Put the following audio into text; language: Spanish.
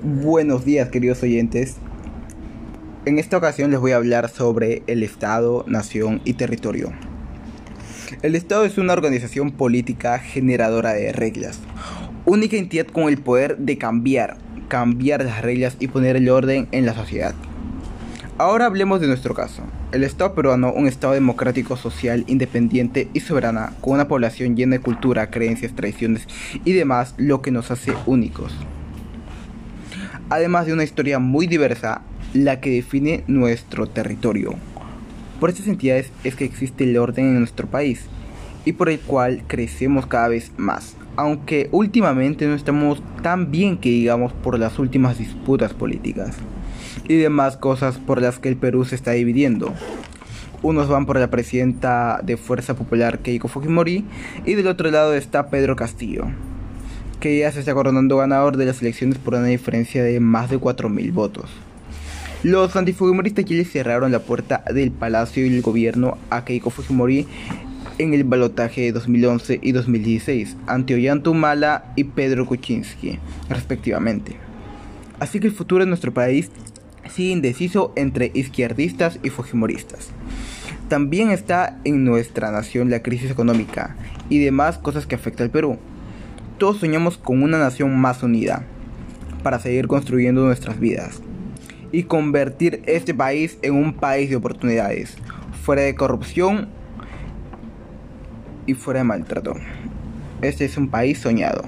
Buenos días queridos oyentes. En esta ocasión les voy a hablar sobre el Estado, nación y territorio. El Estado es una organización política generadora de reglas, única entidad con el poder de cambiar, cambiar las reglas y poner el orden en la sociedad. Ahora hablemos de nuestro caso. El Estado peruano, un Estado democrático, social, independiente y soberana, con una población llena de cultura, creencias, tradiciones y demás, lo que nos hace únicos además de una historia muy diversa, la que define nuestro territorio. Por estas entidades es que existe el orden en nuestro país y por el cual crecemos cada vez más, aunque últimamente no estamos tan bien que digamos por las últimas disputas políticas y demás cosas por las que el Perú se está dividiendo. Unos van por la presidenta de Fuerza Popular Keiko Fujimori y del otro lado está Pedro Castillo que ya se está coronando ganador de las elecciones por una diferencia de más de 4.000 votos. Los antifujimoristas ya cerraron la puerta del palacio y el gobierno a Keiko Fujimori en el balotaje de 2011 y 2016 ante Ollanta Humala y Pedro Kuczynski, respectivamente. Así que el futuro de nuestro país sigue indeciso entre izquierdistas y fujimoristas. También está en nuestra nación la crisis económica y demás cosas que afectan al Perú. Todos soñamos con una nación más unida para seguir construyendo nuestras vidas y convertir este país en un país de oportunidades, fuera de corrupción y fuera de maltrato. Este es un país soñado.